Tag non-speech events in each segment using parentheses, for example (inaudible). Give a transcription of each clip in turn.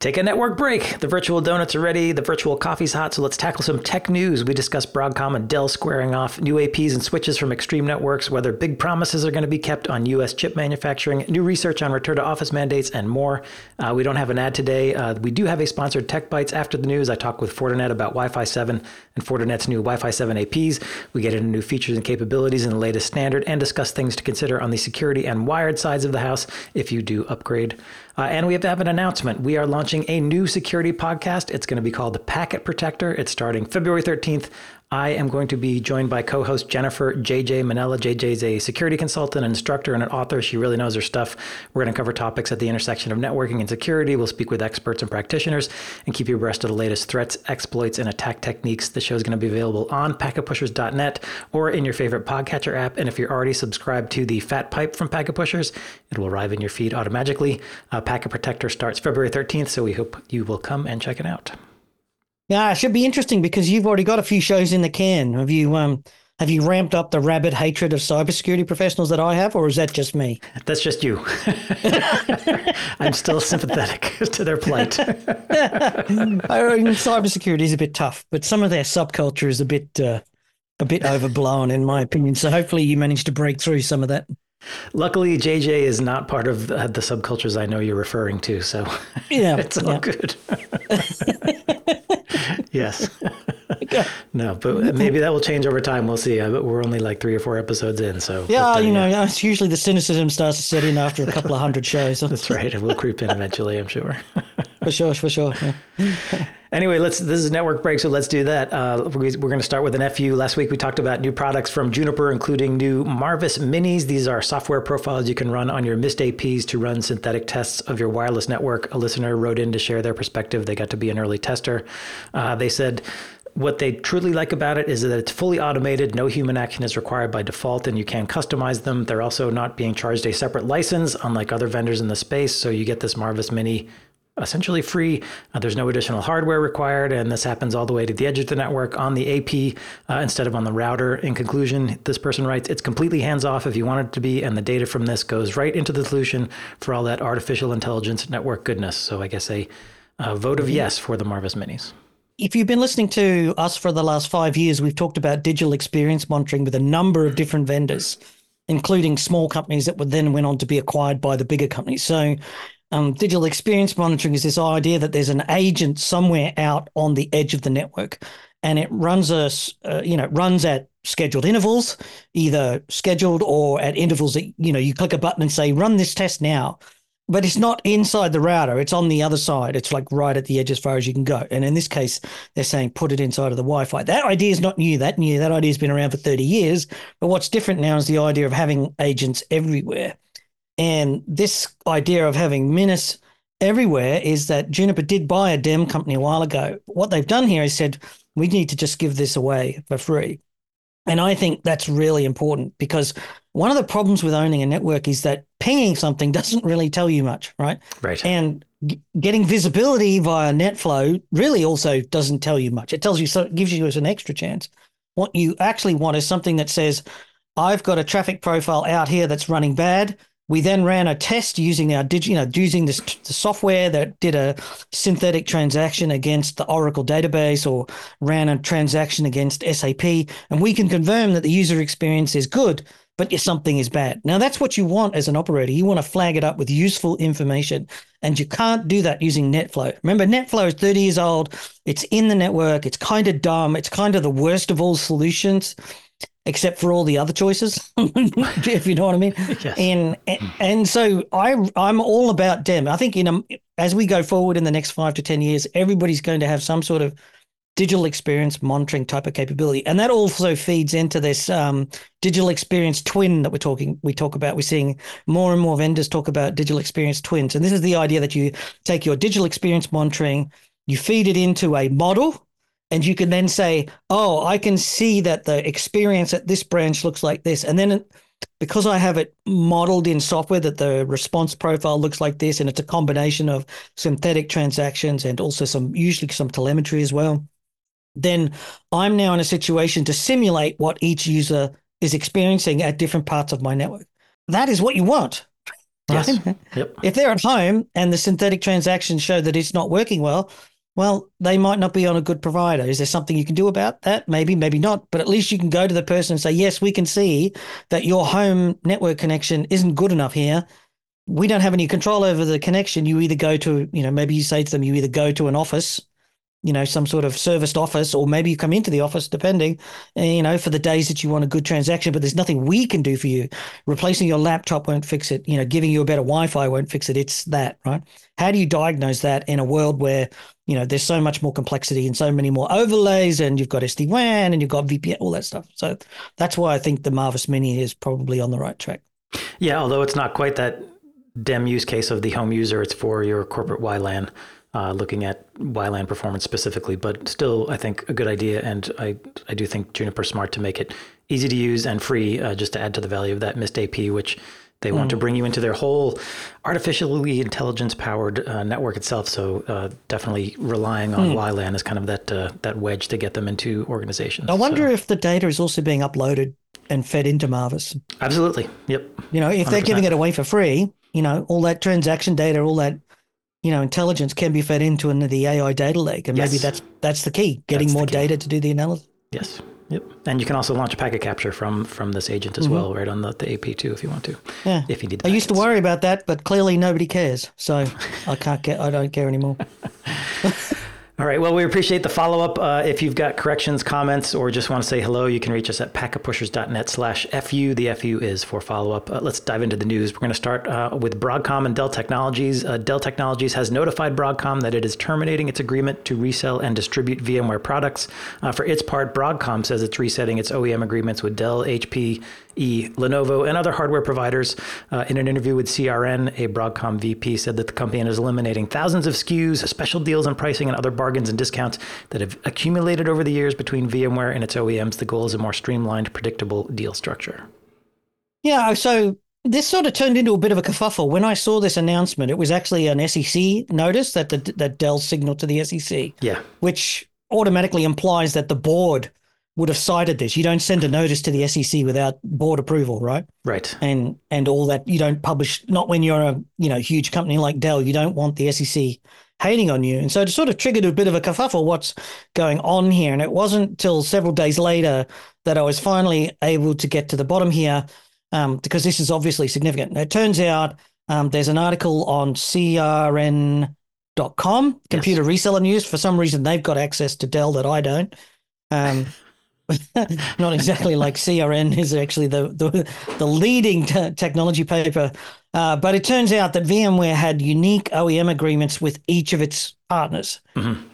Take a network break. The virtual donuts are ready. The virtual coffee's hot. So let's tackle some tech news. We discuss Broadcom and Dell squaring off, new APs and switches from Extreme Networks, whether big promises are going to be kept on U.S. chip manufacturing, new research on return to office mandates, and more. Uh, we don't have an ad today. Uh, we do have a sponsored Tech Bites after the news. I talk with Fortinet about Wi-Fi 7 and Fortinet's new Wi-Fi 7 APs. We get into new features and capabilities in the latest standard and discuss things to consider on the security and wired sides of the house if you do upgrade. Uh, and we have to have an announcement. We are launching a new security podcast. It's going to be called The Packet Protector. It's starting February 13th. I am going to be joined by co host Jennifer JJ Minella. JJ is a security consultant, an instructor, and an author. She really knows her stuff. We're going to cover topics at the intersection of networking and security. We'll speak with experts and practitioners and keep you abreast of the latest threats, exploits, and attack techniques. The show is going to be available on packetpushers.net or in your favorite podcatcher app. And if you're already subscribed to the Fat Pipe from Packet Pushers, it will arrive in your feed automatically. Uh, Packet Protector starts February 13th, so we hope you will come and check it out. Yeah, it should be interesting because you've already got a few shows in the can. Have you um have you ramped up the rabid hatred of cybersecurity professionals that I have, or is that just me? That's just you. (laughs) I'm still sympathetic (laughs) to their plight. (laughs) I mean, cybersecurity is a bit tough, but some of their subculture is a bit uh, a bit overblown, in my opinion. So hopefully, you managed to break through some of that. Luckily, JJ is not part of the, the subcultures I know you're referring to, so yeah, it's all yeah. good. Yes. (laughs) (laughs) no, but maybe that will change over time. We'll see. But we're only like three or four episodes in, so yeah, but, uh, you know, it's usually the cynicism starts to set in after a couple of hundred shows. (laughs) That's right. It will creep in eventually, I'm sure. For sure, for sure. (laughs) Anyway, let's. This is network break, so let's do that. Uh, we're going to start with an FU. Last week we talked about new products from Juniper, including new Marvis Minis. These are software profiles you can run on your Mist APs to run synthetic tests of your wireless network. A listener wrote in to share their perspective. They got to be an early tester. Uh, they said what they truly like about it is that it's fully automated, no human action is required by default, and you can customize them. They're also not being charged a separate license, unlike other vendors in the space. So you get this Marvis Mini essentially free. Uh, there's no additional hardware required, and this happens all the way to the edge of the network on the AP uh, instead of on the router. In conclusion, this person writes, it's completely hands off if you want it to be, and the data from this goes right into the solution for all that artificial intelligence network goodness. So I guess a, a vote of mm-hmm. yes for the Marvis Minis. If you've been listening to us for the last five years, we've talked about digital experience monitoring with a number of different vendors, including small companies that would then went on to be acquired by the bigger companies. So um, digital experience monitoring is this idea that there's an agent somewhere out on the edge of the network, and it runs a uh, you know runs at scheduled intervals, either scheduled or at intervals that you know you click a button and say run this test now, but it's not inside the router; it's on the other side. It's like right at the edge as far as you can go. And in this case, they're saying put it inside of the Wi-Fi. That idea is not new. That new. That idea has been around for thirty years. But what's different now is the idea of having agents everywhere. And this idea of having Minis everywhere is that Juniper did buy a DEM company a while ago. What they've done here is said, we need to just give this away for free. And I think that's really important because one of the problems with owning a network is that pinging something (laughs) doesn't really tell you much, right? Right. And g- getting visibility via NetFlow really also doesn't tell you much. It tells you so it gives you as an extra chance. What you actually want is something that says, I've got a traffic profile out here that's running bad. We then ran a test using our you know, using this the software that did a synthetic transaction against the Oracle database or ran a transaction against SAP, and we can confirm that the user experience is good, but something is bad. Now that's what you want as an operator. You want to flag it up with useful information, and you can't do that using NetFlow. Remember, NetFlow is 30 years old. It's in the network. It's kind of dumb. It's kind of the worst of all solutions except for all the other choices, (laughs) if you know what I mean. (laughs) Yes. And and so I I'm all about DEM. I think you know as we go forward in the next five to ten years, everybody's going to have some sort of digital experience monitoring type of capability, and that also feeds into this um, digital experience twin that we're talking we talk about. We're seeing more and more vendors talk about digital experience twins, and this is the idea that you take your digital experience monitoring, you feed it into a model and you can then say, "Oh, I can see that the experience at this branch looks like this," and then because I have it modeled in software that the response profile looks like this, and it's a combination of synthetic transactions and also some usually some telemetry as well. Then I'm now in a situation to simulate what each user is experiencing at different parts of my network. That is what you want. (laughs) Yes. Yep. If they're at home and the synthetic transactions show that it's not working well, well, they might not be on a good provider. Is there something you can do about that? Maybe, maybe not. But at least you can go to the person and say, yes, we can see that your home network connection isn't good enough here. We don't have any control over the connection. You either go to, you know, maybe you say to them, you either go to an office, you know, some sort of serviced office, or maybe you come into the office, depending, you know, for the days that you want a good transaction. But there's nothing we can do for you. Replacing your laptop won't fix it. You know, giving you a better Wi-Fi won't fix it. It's that, right? How do you diagnose that in a world where you know there's so much more complexity and so many more overlays, and you've got SD WAN and you've got VPN, all that stuff. So that's why I think the Marvis Mini is probably on the right track. Yeah, although it's not quite that DEM use case of the home user, it's for your corporate WLAN, uh, looking at WLAN performance specifically. But still, I think a good idea, and I I do think Juniper smart to make it easy to use and free, uh, just to add to the value of that Mist AP, which they want to bring you into their whole artificially intelligence powered uh, network itself. So uh, definitely relying on WLAN is kind of that uh, that wedge to get them into organizations. I wonder So- if the data is also being uploaded and fed into Marvis. absolutely. Yep. You know, if they're giving it away for free, you know, all that transaction data, all that, you know, intelligence can be fed into an- the AI data lake, and maybe that's that's the key: getting That's more key. data to do the analysis. Yes. Yep. And you can also launch a packet capture from from this agent as well, right on the, the AP too, if you want to. Mm-hmm. Yeah. If you need. I used to worry about that, but clearly nobody cares, so (laughs) I can't get. I don't care anymore. (laughs) All right. Well, we appreciate the follow up. Uh, if you've got corrections, comments, or just want to say hello, you can reach us at packetpushers.net slash FU. The FU is for follow up. Uh, let's dive into the news. We're going to start uh, with Broadcom and Dell Technologies. Uh, Dell Technologies has notified Broadcom that it is terminating its agreement to resell and distribute VMware products. Uh, for its part, Broadcom says it's resetting its OEM agreements with Dell, HP, E, Lenovo, and other hardware providers. Uh, in an interview with CRN, a Broadcom VP said that the company is eliminating thousands of SKUs, special deals on pricing, and other bargains and discounts that have accumulated over the years between VMware and its OEMs. The goal is a more streamlined, predictable deal structure. Yeah, so this sort of turned into a bit of a kerfuffle. When I saw this announcement, it was actually an SEC notice that the, that Dell signaled to the SEC, Yeah, which automatically implies that the board would have cited this. You don't send a notice to the SEC without board approval, right? right. And and all that. You don't publish. Not when you're a you know huge company like Dell. You don't want the SEC hating on you. And so it sort of triggered a bit of a kerfuffle. What's going on here? And it wasn't till several days later that I was finally able to get to the bottom here um, because this is obviously significant. It turns out um, there's an article on CRN.com, Computer Reseller News. For some reason, they've got access to Dell that I don't. Um, (laughs) not exactly like CRN is actually the the, the leading te- technology paper, uh, but it turns out that VMware had unique OEM agreements with each of its partners,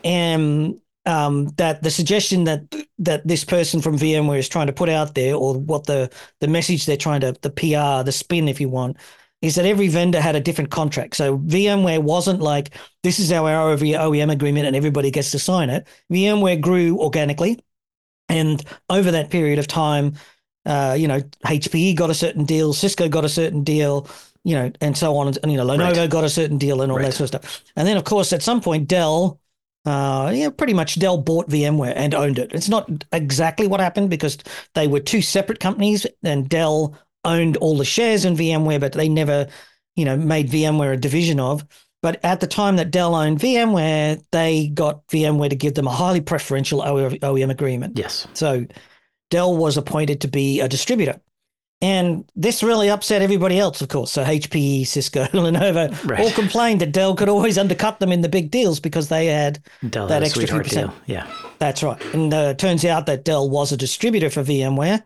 and um, that the suggestion that that this person from VMware is trying to put out there, or what the the message they're trying to the PR, the spin, if you want, is that every vendor had a different contract. So VMware wasn't like this is our OEM agreement and everybody gets to sign it. VMware grew organically. And over that period of time, uh, you know, HPE got a certain deal, Cisco got a certain deal, you know, and so on. And, you know, Lenovo Right. got a certain deal and all Right. that sort of stuff. And then, of course, at some point, Dell, uh, yeah, pretty much Dell bought VMware and owned it. It's not exactly what happened because they were two separate companies and Dell owned all the shares in VMware, but they never, you know, made VMware a division of. But at the time that Dell owned VMware, they got VMware to give them a highly preferential OEM agreement. Yes. So Dell was appointed to be a distributor. And this really upset everybody else, of course. So HPE, Cisco, (laughs) Lenovo Right. all complained that Dell could always undercut them in the big deals because they had Dell That extra sweetheart percent. deal. Yeah. that's right. And uh, it turns out that Dell was a distributor for VMware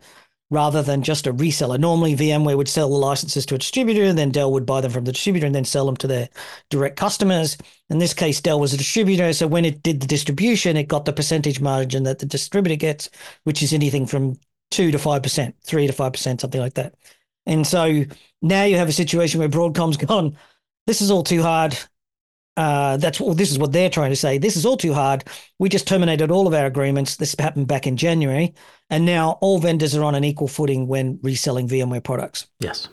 rather than just a reseller. Normally, VMware would sell the licenses to a distributor, and then Dell would buy them from the distributor and then sell them to their direct customers. In this case, Dell was a distributor. So when it did the distribution, it got the percentage margin that the distributor gets, which is anything from 2 to 5%, 3 to 5%, something like that. And so now you have a situation where Broadcom's (laughs) gone, this is all too hard. Uh, that's what this is what they're trying to say. This is all too hard. We just terminated all of our agreements. This happened back in January, and now all vendors are on an equal footing when reselling VMware products. Yes.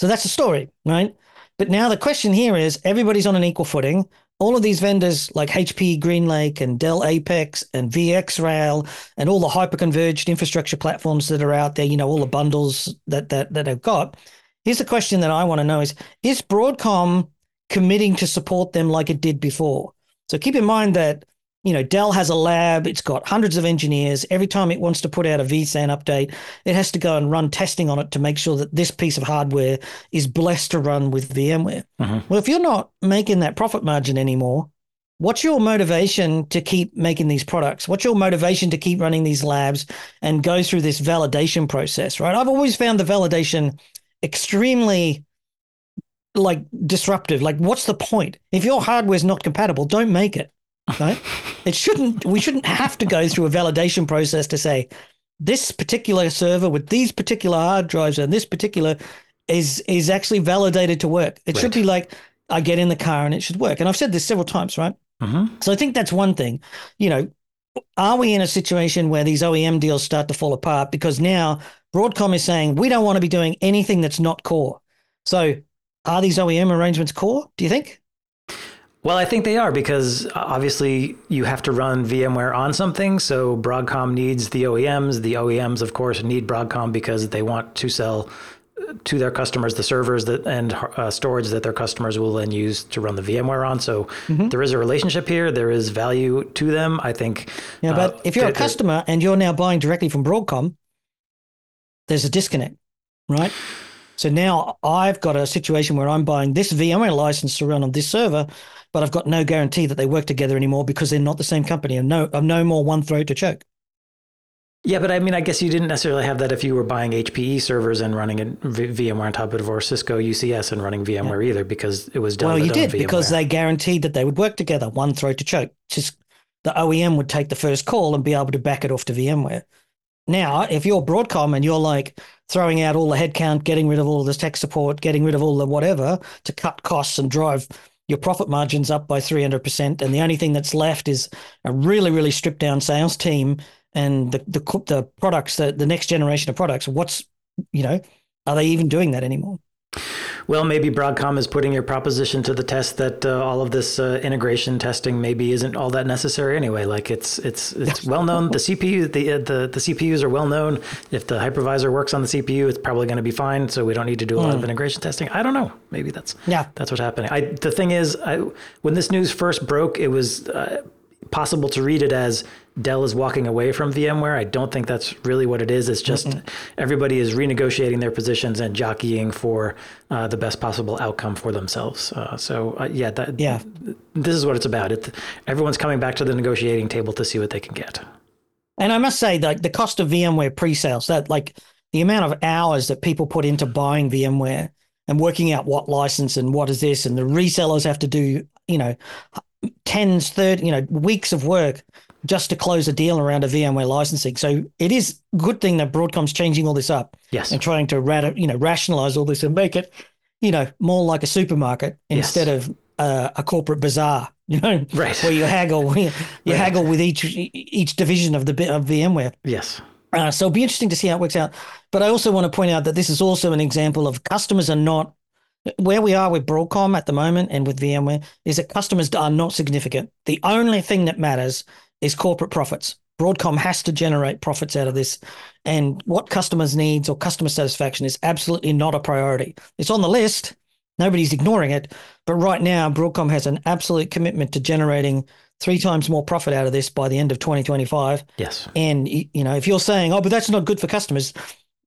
So that's the story, right? But now the question here is everybody's on an equal footing. All of these vendors like HP GreenLake and Dell Apex and VxRail and all the hyperconverged infrastructure platforms that are out there, you know, all the bundles that that that they've got, here's the question that I want to know is is Broadcom committing to support them like it did before? So keep in mind that you know Dell has a lab, it's got hundreds of engineers. Every time it wants to put out a vSAN update, it has to go and run testing on it to make sure that this piece of hardware is blessed to run with VMware. Mhm. Well, if you're not making that profit margin anymore, what's your motivation to keep making these products? What's your motivation to keep running these labs and go through this validation process, right? I've always found the validation extremely like disruptive. Like, what's the point? If your hardware's not compatible, don't make it. Right? (laughs) it shouldn't. We shouldn't have to go through a validation process to say this particular server with these particular hard drives and this particular is is actually validated to work. It should be like I get in the car and it should work. And I've said this several times, right? hmm So I think that's one thing. You know, are we in a situation where these OEM deals start to fall apart because now Broadcom is saying we don't want to be doing anything that's not core. So are these OEM arrangements core? Do you think? Well, I think they are because uh, obviously you have to run VMware on something. So Broadcom needs the OEMs. The OEMs, of course, need Broadcom because they want to sell uh, to their customers the servers that and uh, storage that their customers will then use to run the VMware on. So there is a relationship here. There is value to them. I think. Yeah, uh, but if you're a customer and you're now buying directly from Broadcom, there's a disconnect, right? So now I've got a situation where I'm buying this VMware license to run on this server, but I've got no guarantee that they work together anymore because they're not the same company. And no, I'm no more one throat to choke. Yeah, but I mean, I guess you didn't necessarily have that if you were buying HPE servers and running it v- VMware on top of it, or Cisco UCS and running VMware either, because it was done. Well, you did because they guaranteed that they would work together, one throat to choke. Just the OEM would take the first call and be able to back it off to VMware. Now, if you're Broadcom and you're like throwing out all the headcount, getting rid of all this tech support, getting rid of all the whatever to cut costs and drive your profit margins up by 300%, and the only thing that's left is a really, really stripped down sales team and the the, the products, the, the next generation of products, what's, you know, are they even doing that anymore? Well, maybe Broadcom is putting your proposition to the test that uh, all of this uh, integration testing maybe isn't all that necessary anyway. Like it's it's it's well known. The CPU the, uh, the the CPUs are well known. If the hypervisor works on the CPU, it's probably going to be fine. So we don't need to do a lot of integration testing. I don't know. Maybe that's Yeah. that's what's happening. I the thing is, I, when this news first broke, it was. Possible to read it as Dell is walking away from VMware. I don't think that's really what it is. It's just everybody is renegotiating their positions and jockeying for uh, the best possible outcome for themselves. Uh, so uh, yeah, that, Yeah. this is what it's about. It, everyone's coming back to the negotiating table to see what they can get. And I must say that the cost of VMware pre-sales, that like the amount of hours that people put into buying VMware and working out what license and what is this, and the resellers have to do, you know, tens, third, you know, weeks of work just to close a deal around a VMware licensing. So it is a good thing that Broadcom's changing all this up Yes. and trying to rad- you know rationalize all this and make it, you know, more like a supermarket Yes. instead of uh, a corporate bazaar. (laughs) You know, Right. where you haggle, you, (laughs) you Right. haggle with each each division of the bit of VMware. Yes. Uh, so it'll be interesting to see how it works out. But I also want to point out that this is also an example of customers are not where we are with Broadcom at the moment and with VMware is that customers are not significant. The only thing that matters is corporate profits. Broadcom has to generate profits out of this. And what customers' needs or customer satisfaction is absolutely not a priority. It's on the list. Nobody's ignoring it. But right now, Broadcom has an absolute commitment to generating three times more profit out of this by the end of 2025. Yes. And you know, if you're saying, "Oh, but that's not good for customers,"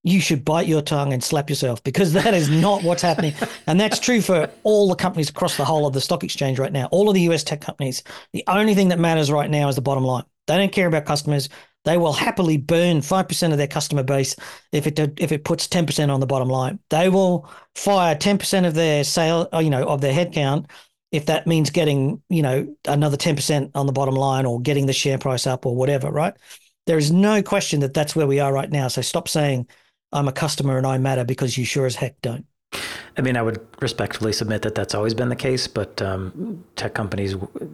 you should bite your tongue and slap yourself because that is not what's happening. And that's true for all the companies across the whole of the stock exchange right now. All of the US tech companies. The only thing that matters right now is the bottom line. They don't care about customers. They will happily burn five percent of their customer base if it if it puts ten percent on the bottom line. They will fire ten percent of their sale, uh, you know, of their headcount if that means getting you know another 10% on the bottom line or getting the share price up or whatever right there is no question that that's where we are right now so stop saying i'm a customer and i matter because you sure as heck don't I mean, I would respectfully submit that that's always been the case, but um, tech companies w-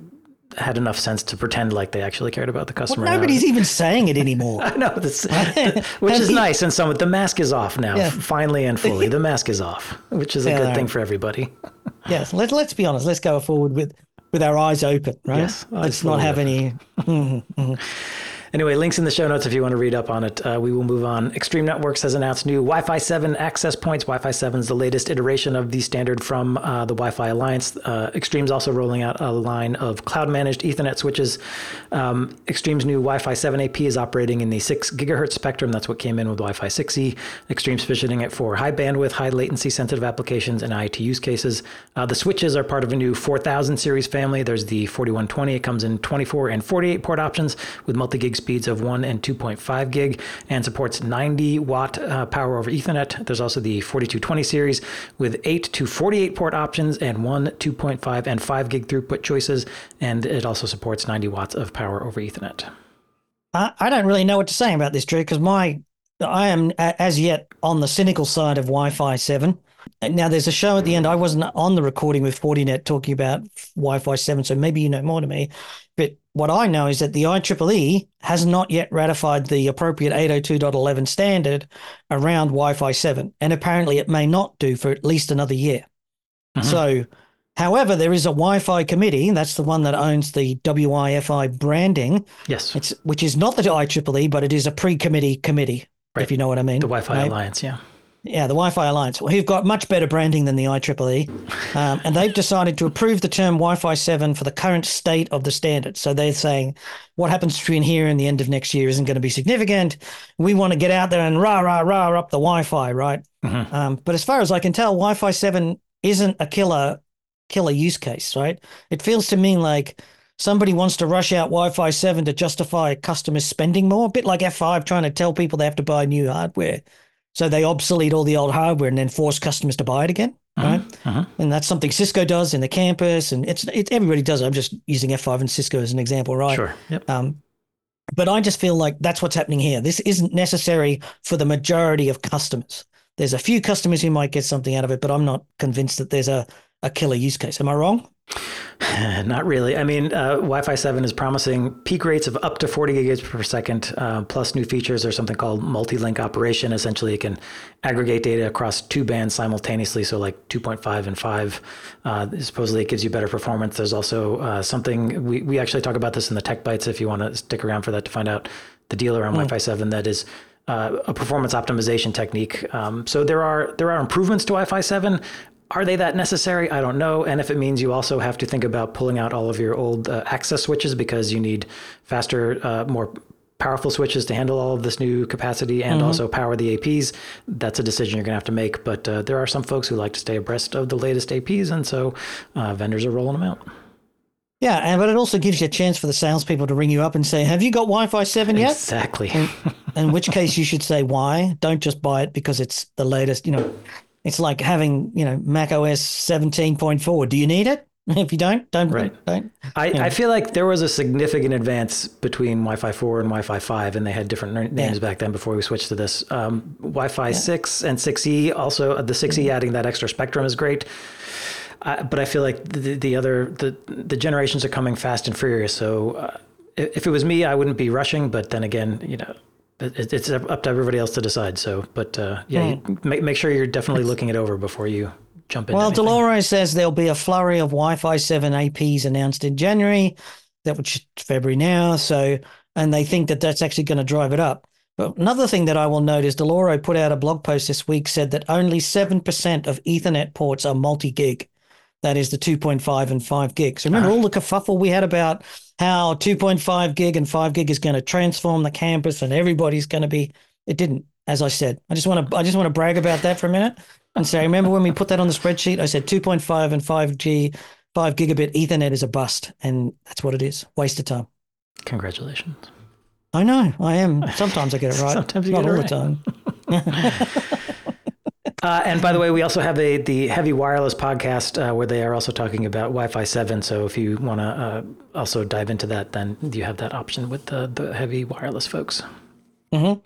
had enough sense to pretend like they actually cared about the customer. well, nobody's even saying it anymore (laughs) I know, this, (laughs) which is nice. And some the mask is off now, Yeah. finally and fully. The mask is off, which is a Yeah, good thing for everybody. (laughs) yes let, let's be honest let's go forward with with our eyes open right Yes, let's not have any Mhm, mhm. Anyway, links in the show notes if you want to read up on it. Uh, we will move on. Extreme Networks has announced new Wi Fi 7 access points. Wi Fi 7 is the latest iteration of the standard from uh, the Wi Fi Alliance. Uh, Extreme's also rolling out a line of cloud managed Ethernet switches. Um, Extreme's new Wi Fi 7 AP is operating in the 6 gigahertz spectrum. That's what came in with Wi Fi 6E. Extreme's positioning it for high bandwidth, high latency sensitive applications and IoT use cases. Uh, the switches are part of a new 4000 series family. There's the 4120. It comes in 24 and 48 port options with multi gig speeds of 1 and 2.5 gig and supports 90 watt uh, power over Ethernet. There's also the 4220 series with 8 to 48 port options and 1, 2.5, and 5 gig throughput choices. And it also supports 90 watts of power over Ethernet. I, I don't really know what to say about this, Drew, because my I am as yet on the cynical side of Wi-Fi seven. Now there's a show at the end. I wasn't on the recording with Fortinet talking about Wi-Fi seven, so maybe you know more to me. But what I know is that the IEEE has not yet ratified the appropriate 802.11 standard around Wi-Fi 7, and apparently it may not do for at least another year. Mm-hmm. So, however, there is a Wi-Fi committee. That's the one that owns the WIFI branding. Yes, it's which is not the IEEE, but it is a pre-committee committee. Right. If you know what I mean. The Wi-Fi right? Alliance, yeah. Yeah, the Wi-Fi Alliance, who've got much better branding than the IEEE, um, and they've decided to approve the term Wi-Fi seven for the current state of the standard. So they're saying what happens between here and the end of next year isn't going to be significant. We want to get out there and rah rah rah up the Wi-Fi, right? Mm-hmm. Um, but as far as I can tell, Wi-Fi seven isn't a killer killer use case, right? It feels to me like somebody wants to rush out Wi-Fi seven to justify customers spending more, a bit like F5 trying to tell people they have to buy new hardware. So they obsolete all the old hardware and then force customers to buy it again, uh-huh, right? Uh-huh. And that's something Cisco does in the campus, and it's it's everybody does it. I'm just using F5 and Cisco as an example, right? Sure. Yep. Um, but I just feel like that's what's happening here. This isn't necessary for the majority of customers. There's a few customers who might get something out of it, but I'm not convinced that there's a, a killer use case. Am I wrong? (sighs) Not really. I mean, uh, Wi-Fi 7 is promising peak rates of up to 40 gigabytes per second, uh, plus new features or something called multi-link operation. Essentially, it can aggregate data across two bands simultaneously, so like 2.5 and 5. Uh, supposedly, it gives you better performance. There's also uh, something we we actually talk about this in the Tech Bites. If you want to stick around for that to find out the deal around mm. Wi-Fi 7, that is. Uh, a performance optimization technique. Um, so there are there are improvements to Wi-Fi 7. Are they that necessary? I don't know. And if it means you also have to think about pulling out all of your old uh, access switches because you need faster, uh, more powerful switches to handle all of this new capacity and mm-hmm. also power the APs, that's a decision you're going to have to make. But uh, there are some folks who like to stay abreast of the latest APs, and so uh, vendors are rolling them out. Yeah, and but it also gives you a chance for the salespeople to ring you up and say, "Have you got Wi-Fi seven yet?" Exactly. in, in which case, you should say why. Don't just buy it because it's the latest. You know, it's like having, you know, Mac OS 17.4. Do you need it? (laughs) If you don't, don't. Right. Don't. I, you know. I feel like there was a significant advance between Wi-Fi 4 and Wi-Fi 5, and they had different names yeah. back then before we switched to this. Um, Wi-Fi yeah. 6 and 6E also, uh, the 6E mm-hmm. adding that extra spectrum is great. Uh, but I feel like the, the other the the generations are coming fast and furious. So uh, if it was me, I wouldn't be rushing. But then again, you know, it's up to everybody else to decide. So, but uh, yeah, mm. make make sure you're definitely looking it over before you jump in. Well. Dell'Oro's says there'll be a flurry of Wi-Fi seven APs announced in January. That which February now. So, and they think that that's actually going to drive it up. But another thing that I will note is Dell'Oro put out a blog post this week said that only seven percent of Ethernet ports are multi-gig. That is the 2.5 and 5 gigs. Remember uh-huh. all the kerfuffle we had about how 2.5 gig and 5 gig is going to transform the campus and everybody's going to be. It didn't, as I said. I just want to I just want to brag about that for a minute and say, remember when we put that on the spreadsheet? I said 2.5 and 5G, 5 gigabit Ethernet is a bust, and that's what it is. Waste of time. Congratulations. I know. I am. Sometimes I get it right. (laughs) Sometimes you Not get it all right. the time. (laughs) (laughs) Uh, and by the way, we also have a the Heavy Wireless podcast uh, where they are also talking about Wi-Fi seven. So if you want to uh, also dive into that, then you have that option with the the Heavy Wireless folks. Mm-hmm.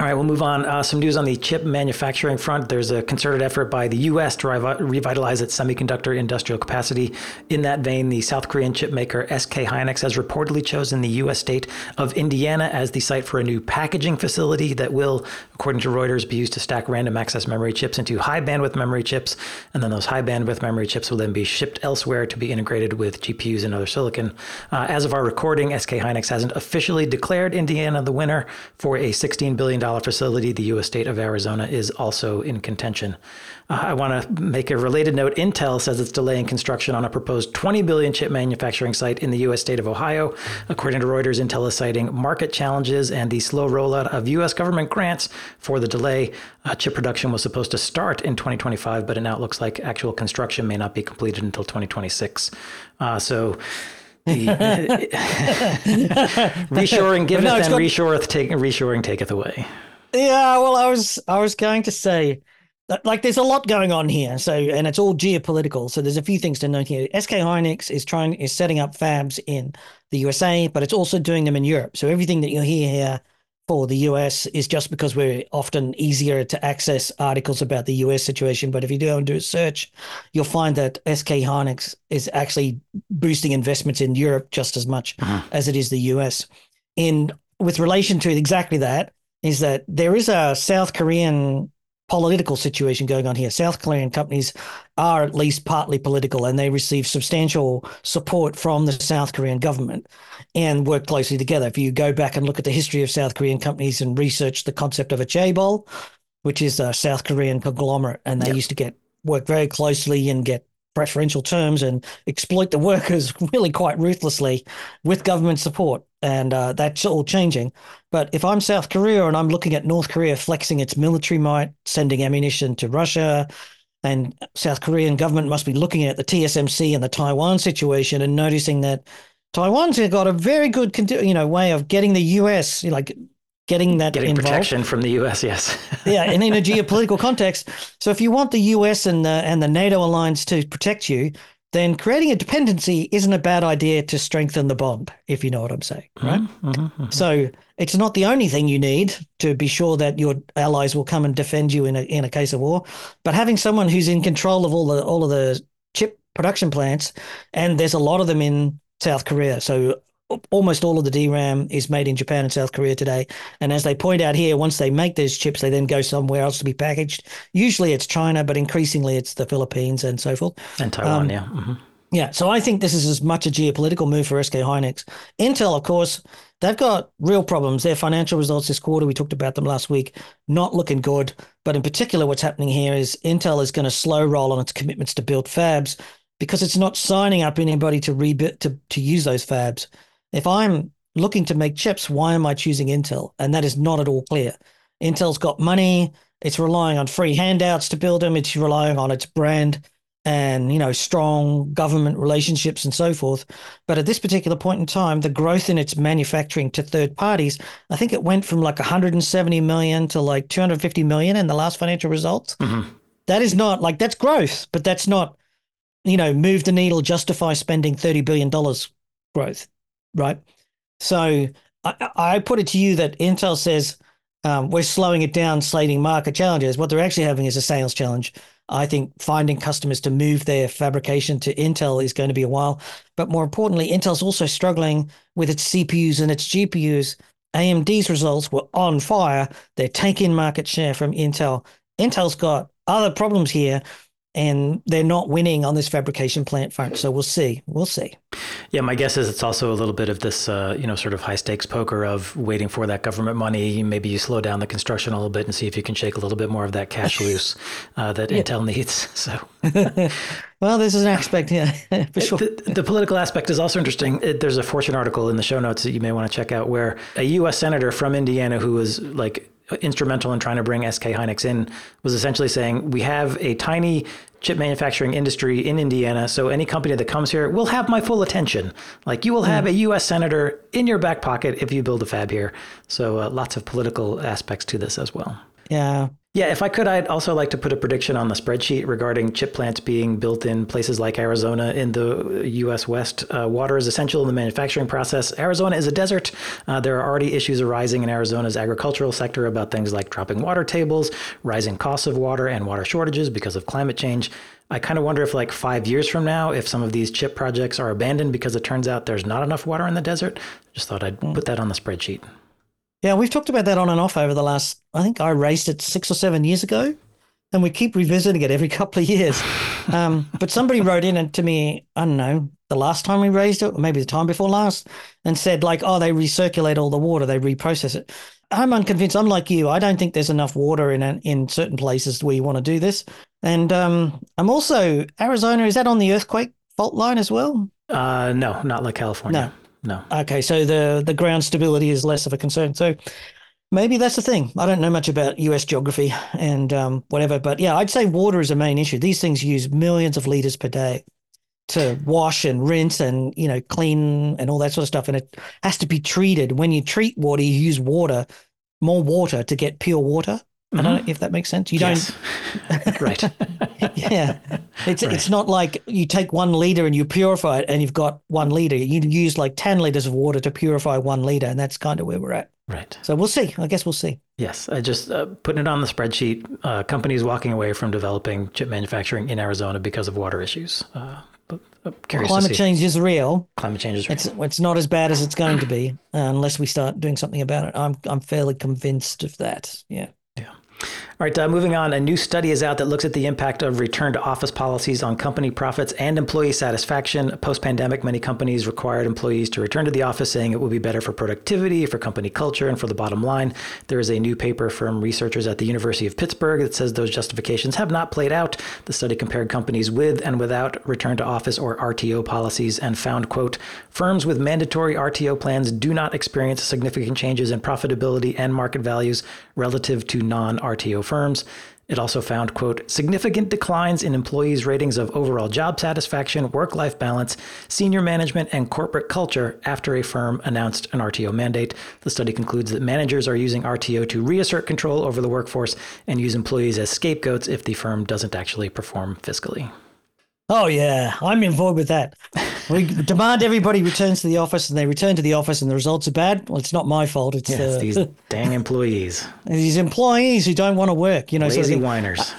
All right, we'll move on. Uh, some news on the chip manufacturing front. There's a concerted effort by the U.S. to revitalize its semiconductor industrial capacity. In that vein, the South Korean chip maker SK Hynix has reportedly chosen the U.S. state of Indiana as the site for a new packaging facility that will, according to Reuters, be used to stack random access memory chips into high bandwidth memory chips. And then those high bandwidth memory chips will then be shipped elsewhere to be integrated with GPUs and other silicon. Uh, as of our recording, SK Hynix hasn't officially declared Indiana the winner for a $16 billion facility, the U.S. state of Arizona is also in contention. Uh, I want to make a related note. Intel says it's delaying construction on a proposed 20 billion chip manufacturing site in the U.S. state of Ohio. According to Reuters, Intel is citing market challenges and the slow rollout of U.S. government grants for the delay. Uh, chip production was supposed to start in 2025, but it now looks like actual construction may not be completed until 2026. Uh, so (laughs) Uh, (laughs) reshoring giveth no, and got... reshoreth take, reshoring taketh away. Yeah, well, I was I was going to say uh, like there's a lot going on here so and it's all geopolitical so there's a few things to note here sk hynix is trying is setting up fabs in the usa but it's also doing them in europe so everything that you hear here for the us is just because we're often easier to access articles about the us situation but if you do and do a search you'll find that sk hynix is actually boosting investments in europe just as much uh-huh. as it is the us in with relation to exactly that is that there is a South Korean political situation going on here. South Korean companies are at least partly political and they receive substantial support from the South Korean government and work closely together. If you go back and look at the history of South Korean companies and research the concept of a chaebol, which is a South Korean conglomerate, and they yep. used to get work very closely and get preferential terms and exploit the workers (laughs) really quite ruthlessly with government support. And uh, that's all changing. But if I'm South Korea and I'm looking at North Korea flexing its military might, sending ammunition to Russia, and South Korean government must be looking at the TSMC and the Taiwan situation and noticing that Taiwan's got a very good, you know, way of getting the U.S. like getting that getting involved. protection from the U.S. Yes, (laughs) yeah, and in a geopolitical context. So if you want the U.S. and the and the NATO alliance to protect you, then creating a dependency isn't a bad idea to strengthen the bond. If you know what I'm saying, mm-hmm, right? Mm-hmm, mm-hmm. So it's not the only thing you need to be sure that your allies will come and defend you in a in a case of war, but having someone who's in control of all the all of the chip production plants, and there's a lot of them in South Korea. So almost all of the DRAM is made in Japan and South Korea today. And as they point out here, once they make those chips, they then go somewhere else to be packaged. Usually it's China, but increasingly it's the Philippines and so forth. And Taiwan, um, yeah. Mm-hmm. Yeah. So I think this is as much a geopolitical move for SK Hynix. Intel, of course, they've got real problems. Their financial results this quarter, we talked about them last week, not looking good. But in particular, what's happening here is Intel is going to slow roll on its commitments to build fabs because it's not signing up anybody to rebuild to, to use those fabs if I'm looking to make chips, why am I choosing Intel? And that is not at all clear. Intel's got money. It's relying on free handouts to build them. It's relying on its brand and you know strong government relationships and so forth. But at this particular point in time, the growth in its manufacturing to third parties, I think it went from like 170 million to like 250 million in the last financial results. Mm-hmm. That is not like that's growth, but that's not you know move the needle, justify spending 30 billion dollars growth right? So I, I put it to you that Intel says um, we're slowing it down, slating market challenges. What they're actually having is a sales challenge. I think finding customers to move their fabrication to Intel is going to be a while. But more importantly, Intel's also struggling with its CPUs and its GPUs. AMD's results were on fire. They're taking market share from Intel. Intel's got other problems here and they're not winning on this fabrication plant front. So we'll see. We'll see. Yeah, my guess is it's also a little bit of this, uh, you know, sort of high stakes poker of waiting for that government money. Maybe you slow down the construction a little bit and see if you can shake a little bit more of that cash (laughs) loose uh, that yeah. Intel needs. (laughs) So, (laughs) well, this is an aspect, yeah, for sure. The, the political aspect is also interesting. It, there's a Fortune article in the show notes that you may want to check out where a U.S. senator from Indiana who was like instrumental in trying to bring SK Hynix in was essentially saying we have a tiny chip manufacturing industry in Indiana. So any company that comes here will have my full attention. Like you will have mm. a U.S. senator in your back pocket if you build a fab here. So uh, lots of political aspects to this as well. Yeah. Yeah, if I could, I'd also like to put a prediction on the spreadsheet regarding chip plants being built in places like Arizona in the U.S. West. Uh, water is essential in the manufacturing process. Arizona is a desert. Uh, there are already issues arising in Arizona's agricultural sector about things like dropping water tables, rising costs of water, and water shortages because of climate change. I kind of wonder if, like five years from now, if some of these chip projects are abandoned because it turns out there's not enough water in the desert. Just thought I'd put that on the spreadsheet. Yeah, we've talked about that on and off over the last, I think I raised it six or seven years ago, and we keep revisiting it every (laughs) couple of years. Um, but somebody wrote in and to me, I don't know, the last time we raised it, or maybe the time before last, and said, like, oh, they recirculate all the water, they reprocess it. I'm unconvinced. I'm like you. I don't think there's enough water in in certain places where you want to do this. And um, I'm also Arizona. Is that on the earthquake fault line as well? Uh, no, not like California. No. No. Okay, so the the ground stability is less of a concern. So maybe that's the thing. I don't know much about U.S. geography and um, whatever, but yeah, I'd say water is a main issue. These things use millions of liters per day to wash and rinse and you know clean and all that sort of stuff, and it has to be treated. When you treat water, you use water, more water to get pure water. I don't know if that makes sense. You Yes. (laughs) don't, right. (laughs) yeah. It's Right. it's not like you take one liter and you purify it, and you've got one liter. You use like ten liters of water to purify one liter, and that's kind of where we're at. Right. So we'll see. I guess we'll see. Yes, I just uh, putting it on the spreadsheet. Uh, companies walking away from developing chip manufacturing in Arizona because of water issues. Uh, but curious to Climate change is real. Climate change is real. It's it's not as bad as it's going to be uh, unless we start doing something about it. I'm I'm fairly convinced of that. Yeah. All right, uh, moving on. A new study is out that looks at the impact of return to office policies on company profits and employee satisfaction. Post pandemic, many companies required employees to return to the office, saying it will be better for productivity, for company culture, and for the bottom line. There is a new paper from researchers at the University of Pittsburgh that says those justifications have not played out. The study compared companies with and without return to office or RTO policies and found, quote, firms with mandatory RTO plans do not experience significant changes in profitability and market values relative to non RTO firms. It also found, quote, significant declines in employees' ratings of overall job satisfaction, work life balance, senior management, and corporate culture after a firm announced an RTO mandate. The study concludes that managers are using RTO to reassert control over the workforce and use employees as scapegoats if the firm doesn't actually perform fiscally. Oh yeah, I'm involved with that. We demand everybody returns to the office, and they return to the office, and the results are bad. Well, it's not my fault. It's Yes, uh, these (laughs) dang employees, these employees who don't want to work. You know, sort of lazy whiners.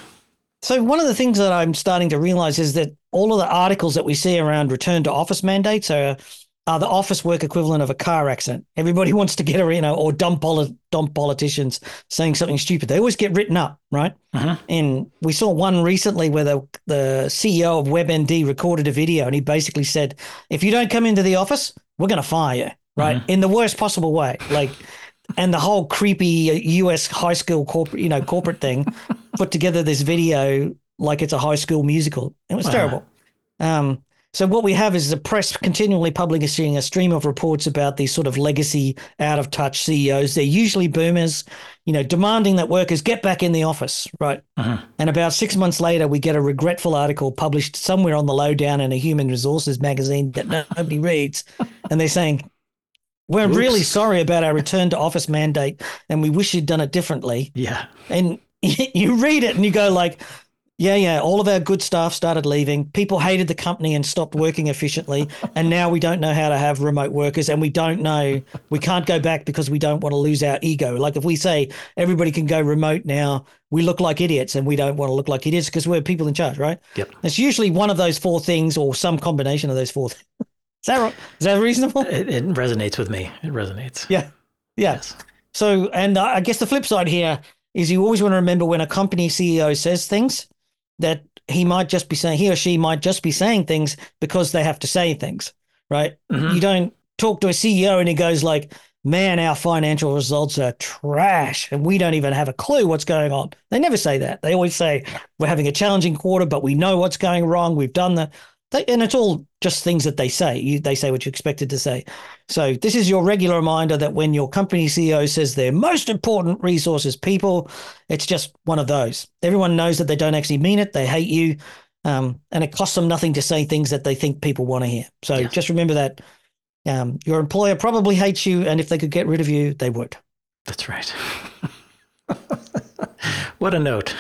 So one of the things that I'm starting to realize is that all of the articles that we see around return to office mandates are are the office work equivalent of a car accident. Everybody (laughs) wants to get a you know or dump poli- dump politicians saying something stupid. They always get written up, right? Mhm. And we saw one recently where the the CEO of WebMD recorded a video and he basically said, "If you don't come into the office, we're going to fire you." Right? In the worst possible way. Like and the whole creepy US high school corporate, you know, corporate thing (laughs) put together this video like it's a high school musical. It was Uh-huh. terrible. Um, so what we have is the press continually publishing a stream of reports about these sort of legacy, out of touch CEOs. They're usually boomers, you know, demanding that workers get back in the office, right? Uh-huh. And about six months later, we get a regretful article published somewhere on the lowdown in a human resources magazine that nobody reads, (laughs) and they're saying. We're Oops. really sorry about our return to office mandate, and we wish you'd done it differently Yeah. and (laughs) you read it and you go like yeah yeah all of our good staff started leaving people hated the company and stopped working efficiently and now we don't know how to have remote workers and we don't know we can't go back because we don't want to lose our ego like if we say everybody can go remote now we look like idiots and we don't want to look like idiots because we're people in charge right Yep. it's usually one of those four things or some combination of those four things (laughs) is that right? is that reasonable It, it resonates with me. It resonates. yeah yeah Yes. so, and uh, I guess the flip side here is you always want to remember when a company CEO says things that he might just be saying, he or she might just be saying things because they have to say things, right? Mhm. You don't talk to a CEO and he goes like, man, our financial results are trash and we don't even have a clue what's going on. They never say that. They always say, we're having a challenging quarter, but we know what's going wrong. We've done the, they, and it's all just things that they say. You, they say what you expected to say. So this is your regular reminder that when your company CEO says their most important resource is people, it's just one of those. Everyone knows that they don't actually mean it. They hate you. Um, and it costs them nothing to say things that they think people want to hear. So Yeah. just remember that um, your employer probably hates you. And if they could get rid of you, they would. That's right. (laughs) What a note.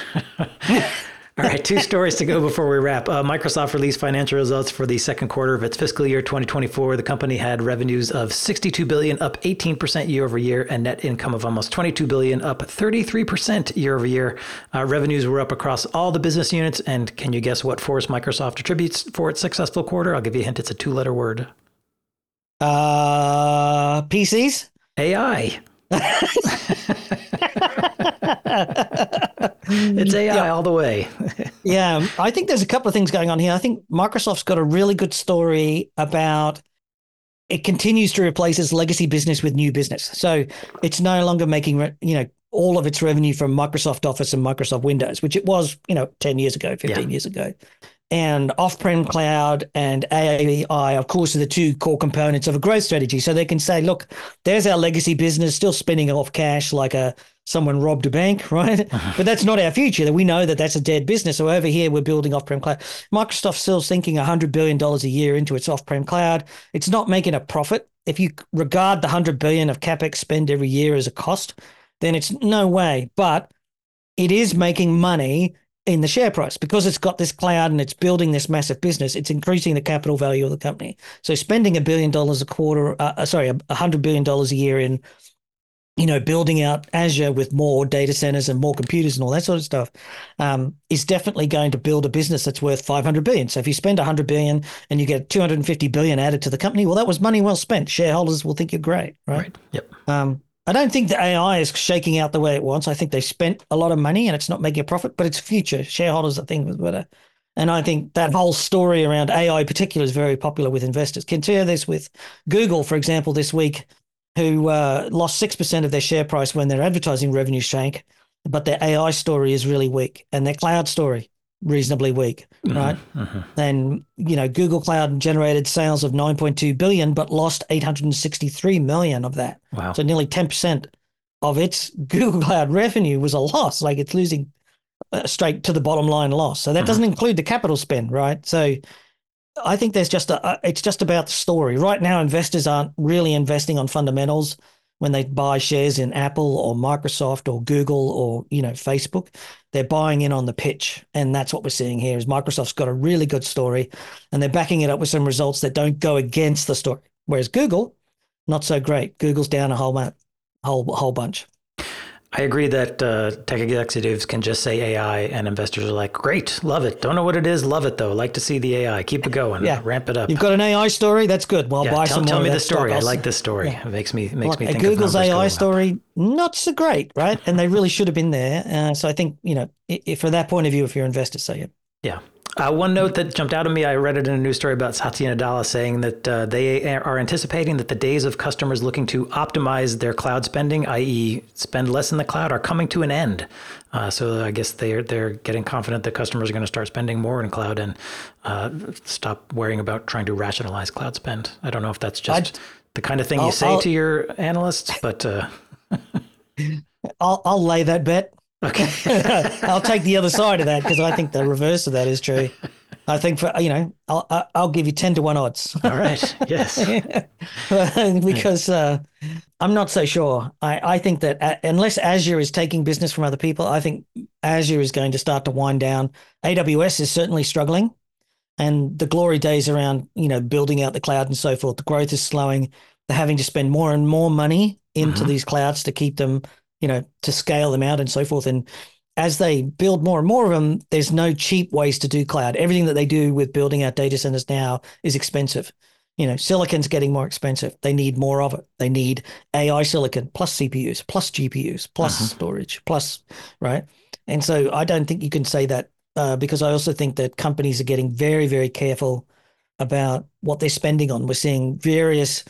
(laughs) All right, two stories to go before we wrap. Uh, Microsoft released financial results for the second quarter of its fiscal year 2024. The company had revenues of 62 billion, up 18% year over year, and net income of almost 22 billion, up 33% year over year. Uh, revenues were up across all the business units. And can you guess what force Microsoft attributes for its successful quarter? I'll give you a hint. It's a two-letter word. Uh, PCs. AI. (laughs) (laughs) it's AI mm, yeah. all the way. (laughs) yeah, I think there's a couple of things going on here. I think Microsoft's got a really good story about it continues to replace its legacy business with new business. So it's no longer making you know all of its revenue from Microsoft Office and Microsoft Windows, which it was you know ten years ago, fifteen yeah. years ago and off-prem cloud and AI, of course, are the two core components of a growth strategy. So they can say, look, there's our legacy business still spinning off cash like a someone robbed a bank, (laughs) right? (laughs) But that's not our future. That we know that that's a dead business. So over here, we're building off-prem cloud. Microsoft still sinking $100 billion a year into its off-prem cloud. It's not making a profit. If you regard the 100 billion of CapEx spend every year as a cost, then it's no way. But it is making money in the share price because it's got this cloud and it's building this massive business. It's increasing the capital value of the company. So spending a billion dollars a quarter, uh, uh sorry, a hundred billion dollars a year in, you know, building out Azure with more data centers and more computers and all that sort of stuff, um, is definitely going to build a business that's worth 500 billion. So if you spend a 100 billion and you get 250 billion added to the company, well, that was money well spent. Shareholders will think you're great, right? right. Yep. Um, I don't think the AI is shaking out the way it wants. I think they spent a lot of money and it's not making a profit, but it's future. Shareholders, I think, better. And I think that whole story around AI in particular is very popular with investors. Compare this with Google, for example, this week, who uh, lost 6% of their share price when their advertising revenue shrank, but their AI story is really weak and their cloud story reasonably weak, mm-hmm, right? Mm-hmm. And you know, Google Cloud generated sales of 9.2 billion, but lost 863 million of that. Wow! So nearly 10 percent of its (laughs) Google Cloud revenue was a loss. Like it's losing uh, straight to the bottom line loss. So that mm-hmm. doesn't include the capital spend, right? So I think there's just a, uh, it's just about the story. Right now, investors aren't really investing on fundamentals when they buy shares in Apple or Microsoft or Google or you know Facebook they're buying in on the pitch. And that's what we're seeing here is Microsoft's got a really good story and they're backing it up with some results that don't go against the story. Whereas Google not so great. Google's down a whole whole whole bunch I agree that uh, tech executives can just say AI, and investors are like, "Great, love it. Don't know what it is, love it though. Like to see the AI. Keep it going. yeah. ramp it up." You've got an AI story. That's good. Well, yeah, buy tell, some tell me the story. I like this story. Yeah. It makes me makes me think. Google's AI story not so great, right? and they really should have been there. Uh, so I think you know, if, from that point of view, if you're investors, say it. Yeah. Uh, one note that jumped out at me, I read it in a news story about Satya Nadella saying that uh, they are anticipating that the days of customers looking to optimize their cloud spending, i.e., spend less in the cloud, are coming to an end. Uh, so I guess they're they're getting confident that customers are going to start spending more in cloud and uh, stop worrying about trying to rationalize cloud spend. I don't know if that's just I'd, the kind of thing I'll, you say I'll, to your analysts, but uh, (laughs) I'll I'll lay that bet. Okay. (laughs) I'll take the other side of that because I think the reverse of that is true. I think for you know, I'll I'll give you ten to one odds. All right. Yes. (laughs) because uh, I'm not so sure. I I think that uh, unless Azure is taking business from other people, I think Azure is going to start to wind down. AWS is certainly struggling, and the glory days around you know building out the cloud and so forth. The growth is slowing. They're having to spend more and more money into mm-hmm. these clouds to keep them you know, to scale them out and so forth. And as they build more and more of them, there's no cheap ways to do cloud. Everything that they do with building out data centers now is expensive. You know, silicon's getting more expensive. They need more of it. They need AI silicon plus CPUs, plus GPUs, plus uh-huh. storage, plus, right? And so I don't think you can say that uh, because I also think that companies are getting very, very careful about what they're spending on. We're seeing various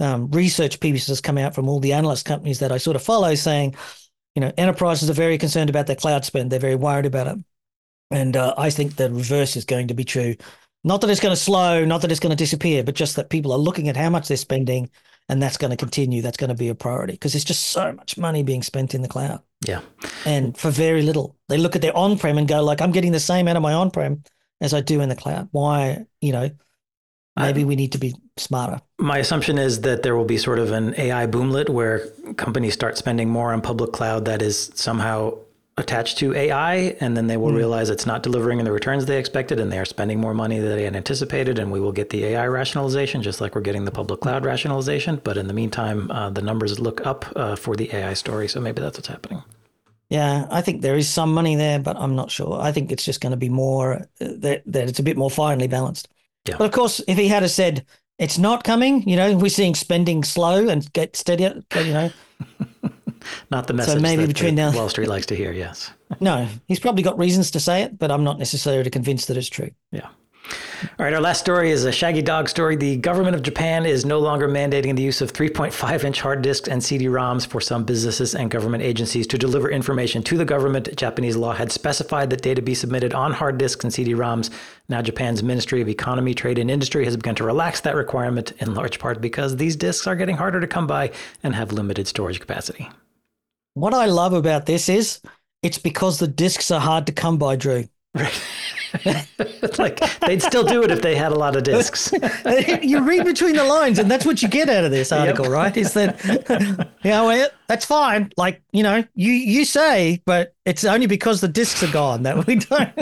um, research pieces come out from all the analyst companies that I sort of follow saying, you know, enterprises are very concerned about their cloud spend. They're very worried about it. And uh, I think the reverse is going to be true. Not that it's going to slow, not that it's going to disappear, but just that people are looking at how much they're spending and that's going to continue. That's going to be a priority because there's just so much money being spent in the cloud. Yeah. And for very little. They look at their on prem and go, like, I'm getting the same out of my on prem as I do in the cloud. Why, you know, maybe we need to be smarter. My assumption is that there will be sort of an AI boomlet where companies start spending more on public cloud that is somehow attached to AI, and then they will mm. realize it's not delivering the returns they expected, and they are spending more money than they had anticipated, and we will get the AI rationalization, just like we're getting the public cloud rationalization. But in the meantime, uh, the numbers look up uh, for the AI story, so maybe that's what's happening. Yeah, I think there is some money there, but I'm not sure. I think it's just going to be more uh, that that it's a bit more finely balanced. Yeah. But of course, if he had said it's not coming, you know, we're seeing spending slow and get steadier, you know. (laughs) not the message so maybe that, between now, Wall Street likes to hear. Yes. (laughs) no, he's probably got reasons to say it, but I'm not necessarily convinced that it's true. Yeah. All right, our last story is a shaggy dog story. The government of Japan is no longer mandating the use of 3.5 inch hard disks and CD ROMs for some businesses and government agencies to deliver information to the government. Japanese law had specified that data be submitted on hard disks and CD ROMs. Now, Japan's Ministry of Economy, Trade, and Industry has begun to relax that requirement in large part because these disks are getting harder to come by and have limited storage capacity. What I love about this is it's because the disks are hard to come by, Drew. Right. (laughs) like they'd still do it if they had a lot of discs. (laughs) you read between the lines, and that's what you get out of this article, yep. right? Is that (laughs) you know that's fine. Like you know, you you say, but it's only because the discs are gone that we don't.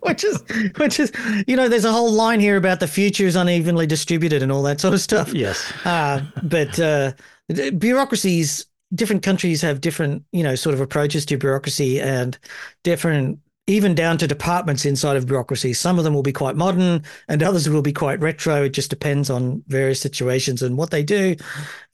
which is which is you know, there's a whole line here about the future is unevenly distributed and all that sort of stuff. Yes, uh, but uh, bureaucracies different countries have different, you know, sort of approaches to bureaucracy and different even down to departments inside of bureaucracy. Some of them will be quite modern and others will be quite retro. It just depends on various situations and what they do.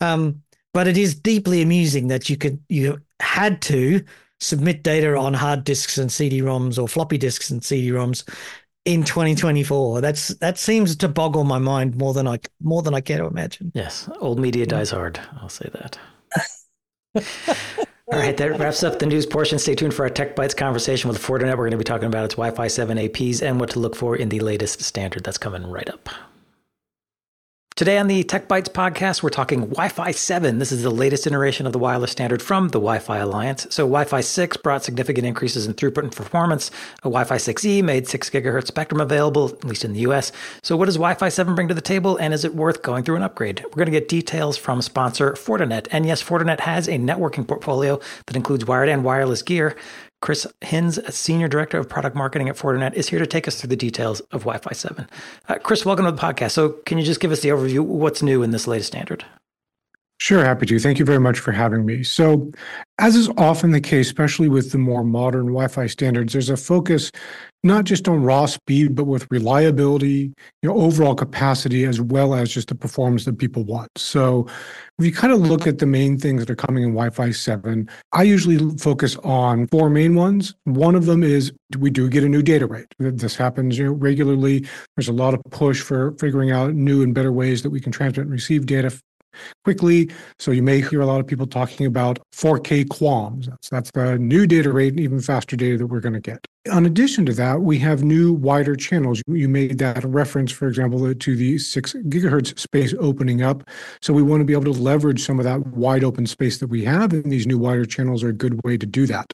Um, but it is deeply amusing that you could you had to submit data on hard disks and CD-ROMs or floppy disks and CD-ROMs in 2024. That's that seems to boggle my mind more than I more than I care to imagine. Yes, old media dies hard. I'll say that. (laughs) All right, that wraps up the news portion. Stay tuned for our Tech Bytes conversation with Fortinet. We're going to be talking about its Wi Fi 7 APs and what to look for in the latest standard that's coming right up. Today on the Tech Bytes podcast, we're talking Wi Fi 7. This is the latest iteration of the wireless standard from the Wi Fi Alliance. So, Wi Fi 6 brought significant increases in throughput and performance. Wi Fi 6E made 6 gigahertz spectrum available, at least in the US. So, what does Wi Fi 7 bring to the table, and is it worth going through an upgrade? We're going to get details from sponsor Fortinet. And yes, Fortinet has a networking portfolio that includes wired and wireless gear. Chris Hinz, Senior Director of Product Marketing at Fortinet, is here to take us through the details of Wi Fi 7. Uh, Chris, welcome to the podcast. So, can you just give us the overview? What's new in this latest standard? Sure, happy to. Thank you very much for having me. So, as is often the case, especially with the more modern Wi Fi standards, there's a focus not just on raw speed, but with reliability, you know, overall capacity, as well as just the performance that people want. So, if you kind of look at the main things that are coming in Wi Fi 7, I usually focus on four main ones. One of them is we do get a new data rate. This happens you know, regularly. There's a lot of push for figuring out new and better ways that we can transmit and receive data quickly. So you may hear a lot of people talking about 4K QAMs. That's, that's the new data rate even faster data that we're going to get. In addition to that, we have new wider channels. You made that reference, for example, uh, to the six gigahertz space opening up. So we want to be able to leverage some of that wide open space that we have, and these new wider channels are a good way to do that.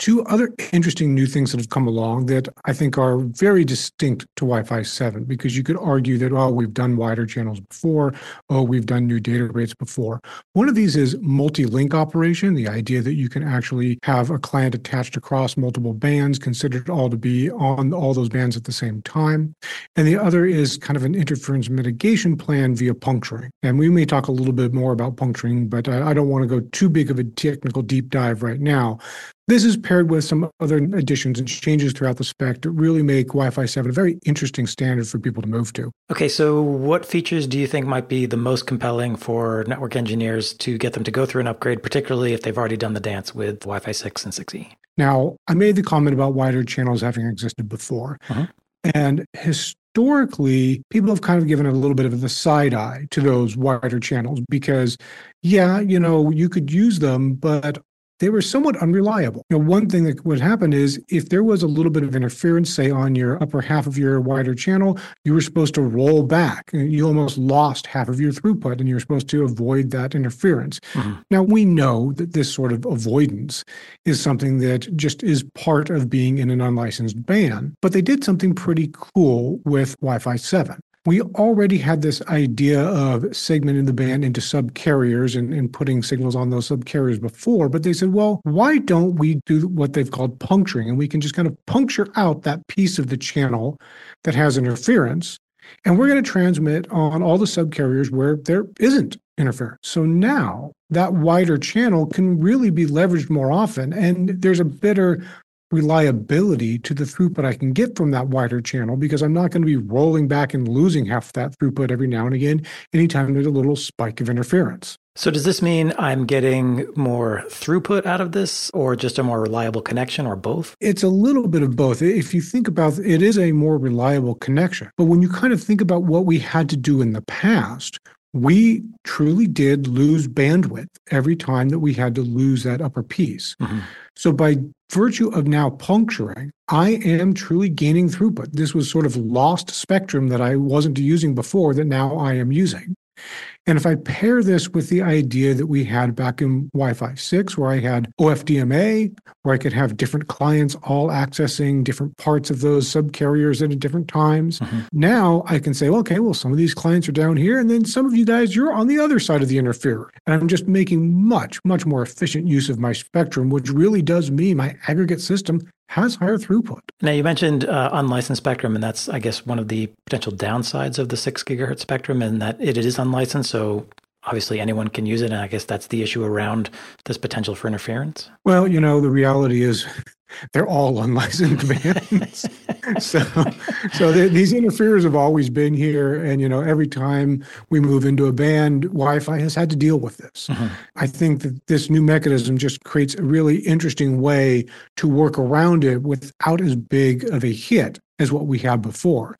Two other interesting new things that have come along that I think are very distinct to Wi Fi 7, because you could argue that, oh, we've done wider channels before, oh, we've done new data rates before. One of these is multi link operation, the idea that you can actually have a client attached across multiple bands, considered all to be on all those bands at the same time. And the other is kind of an interference mitigation plan via puncturing. And we may talk a little bit more about puncturing, but I, I don't want to go too big of a technical deep dive right now. This is paired with some other additions and changes throughout the spec to really make Wi Fi 7 a very interesting standard for people to move to. Okay, so what features do you think might be the most compelling for network engineers to get them to go through an upgrade, particularly if they've already done the dance with Wi Fi 6 and 6E? Now, I made the comment about wider channels having existed before. Uh-huh. And historically, people have kind of given a little bit of the side eye to those wider channels because, yeah, you know, you could use them, but they were somewhat unreliable. You know, one thing that would happen is if there was a little bit of interference, say on your upper half of your wider channel, you were supposed to roll back. You almost lost half of your throughput and you're supposed to avoid that interference. Mm-hmm. Now, we know that this sort of avoidance is something that just is part of being in an unlicensed band, but they did something pretty cool with Wi Fi 7. We already had this idea of segmenting the band into subcarriers and, and putting signals on those subcarriers before. But they said, well, why don't we do what they've called puncturing? And we can just kind of puncture out that piece of the channel that has interference. And we're going to transmit on all the subcarriers where there isn't interference. So now that wider channel can really be leveraged more often. And there's a better reliability to the throughput I can get from that wider channel because I'm not going to be rolling back and losing half that throughput every now and again anytime there's a little spike of interference. So, does this mean I'm getting more throughput out of this or just a more reliable connection or both? It's a little bit of both. If you think about it, it is a more reliable connection. But when you kind of think about what we had to do in the past, we truly did lose bandwidth every time that we had to lose that upper piece. Mm-hmm. So, by virtue of now puncturing, I am truly gaining throughput. This was sort of lost spectrum that I wasn't using before that now I am using. And if I pair this with the idea that we had back in Wi Fi 6, where I had OFDMA, where I could have different clients all accessing different parts of those subcarriers at different times, mm-hmm. now I can say, okay, well, some of these clients are down here, and then some of you guys, you're on the other side of the interferer. And I'm just making much, much more efficient use of my spectrum, which really does mean my aggregate system has higher throughput. Now, you mentioned uh, unlicensed spectrum, and that's, I guess, one of the potential downsides of the six gigahertz spectrum, and that it is unlicensed. So obviously anyone can use it. And I guess that's the issue around this potential for interference. Well, you know, the reality is they're all unlicensed bands. (laughs) so, so these interferers have always been here, and you know, every time we move into a band, Wi-Fi has had to deal with this. Mm-hmm. I think that this new mechanism just creates a really interesting way to work around it without as big of a hit as what we had before.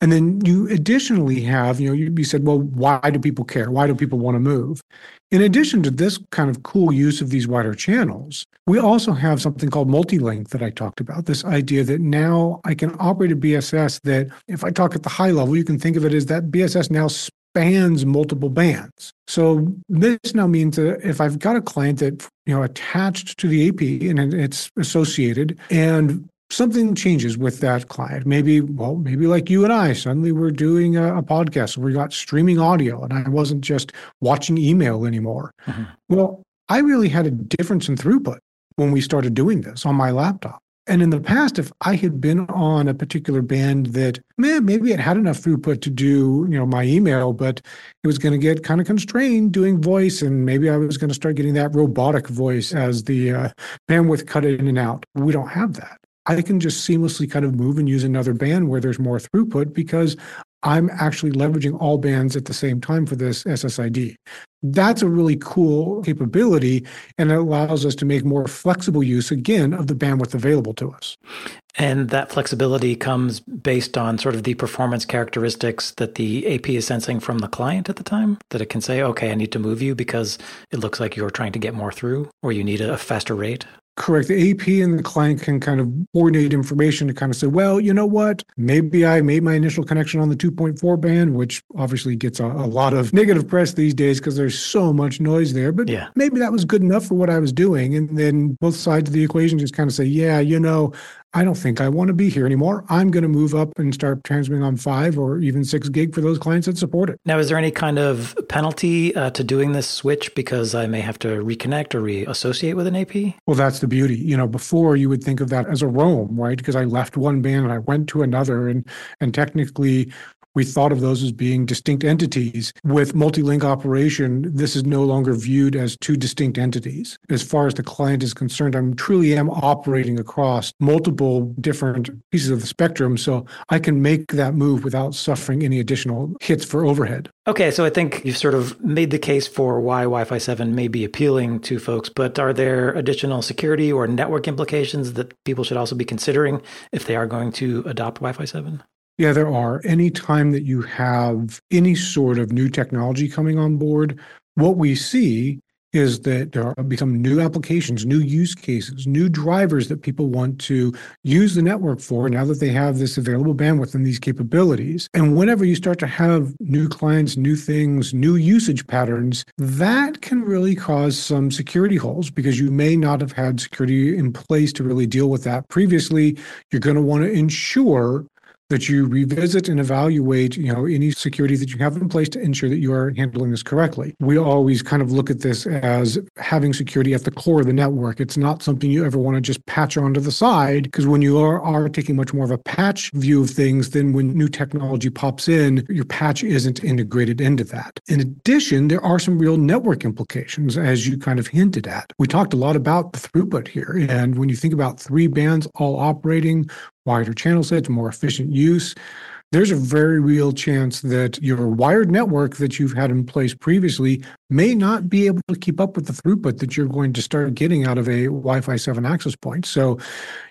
And then you additionally have, you know, you, you said, well, why do people care? Why do people want to move? In addition to this kind of cool use of these wider channels, we also have something called multi-link that I talked about. This idea that now I can operate a BSS that, if I talk at the high level, you can think of it as that BSS now spans multiple bands. So this now means that if I've got a client that you know attached to the AP and it's associated, and something changes with that client. Maybe, well, maybe like you and I, suddenly we're doing a, a podcast we got streaming audio and I wasn't just watching email anymore. Mm-hmm. Well, I really had a difference in throughput when we started doing this on my laptop. And in the past, if I had been on a particular band that, man, maybe it had enough throughput to do, you know, my email, but it was going to get kind of constrained doing voice, and maybe I was going to start getting that robotic voice as the uh, bandwidth cut in and out. We don't have that. I can just seamlessly kind of move and use another band where there's more throughput because I'm actually leveraging all bands at the same time for this SSID. That's a really cool capability, and it allows us to make more flexible use again of the bandwidth available to us. And that flexibility comes based on sort of the performance characteristics that the AP is sensing from the client at the time. That it can say, okay, I need to move you because it looks like you're trying to get more through, or you need a faster rate. Correct. The AP and the client can kind of coordinate information to kind of say, well, you know what? Maybe I made my initial connection on the 2.4 band, which obviously gets a, a lot of negative press these days because there's so much noise there. But yeah. maybe that was good enough for what I was doing. And then both sides of the equation just kind of say, yeah, you know, I don't think I want to be here anymore. I'm going to move up and start transmitting on five or even six gig for those clients that support it. Now, is there any kind of penalty uh, to doing this switch because I may have to reconnect or reassociate with an AP? Well, that's the beauty. You know, before you would think of that as a roam, right? Because I left one band and I went to another, and and technically we thought of those as being distinct entities. With multi-link operation, this is no longer viewed as two distinct entities. As far as the client is concerned, I'm truly am operating across multiple different pieces of the spectrum. So I can make that move without suffering any additional hits for overhead. Okay, so I think you've sort of made the case for why Wi Fi 7 may be appealing to folks, but are there additional security or network implications that people should also be considering if they are going to adopt Wi Fi 7? Yeah, there are. Anytime that you have any sort of new technology coming on board, what we see is that there become new applications, new use cases, new drivers that people want to use the network for now that they have this available bandwidth and these capabilities. And whenever you start to have new clients, new things, new usage patterns, that can really cause some security holes because you may not have had security in place to really deal with that previously. You're going to want to ensure that you revisit and evaluate, you know, any security that you have in place to ensure that you are handling this correctly. We always kind of look at this as having security at the core of the network. It's not something you ever want to just patch onto the side because when you are, are taking much more of a patch view of things, then when new technology pops in, your patch isn't integrated into that. In addition, there are some real network implications, as you kind of hinted at. We talked a lot about the throughput here. And when you think about three bands all operating wider channel sets, more efficient use, there's a very real chance that your wired network that you've had in place previously may not be able to keep up with the throughput that you're going to start getting out of a Wi-Fi 7 access point. So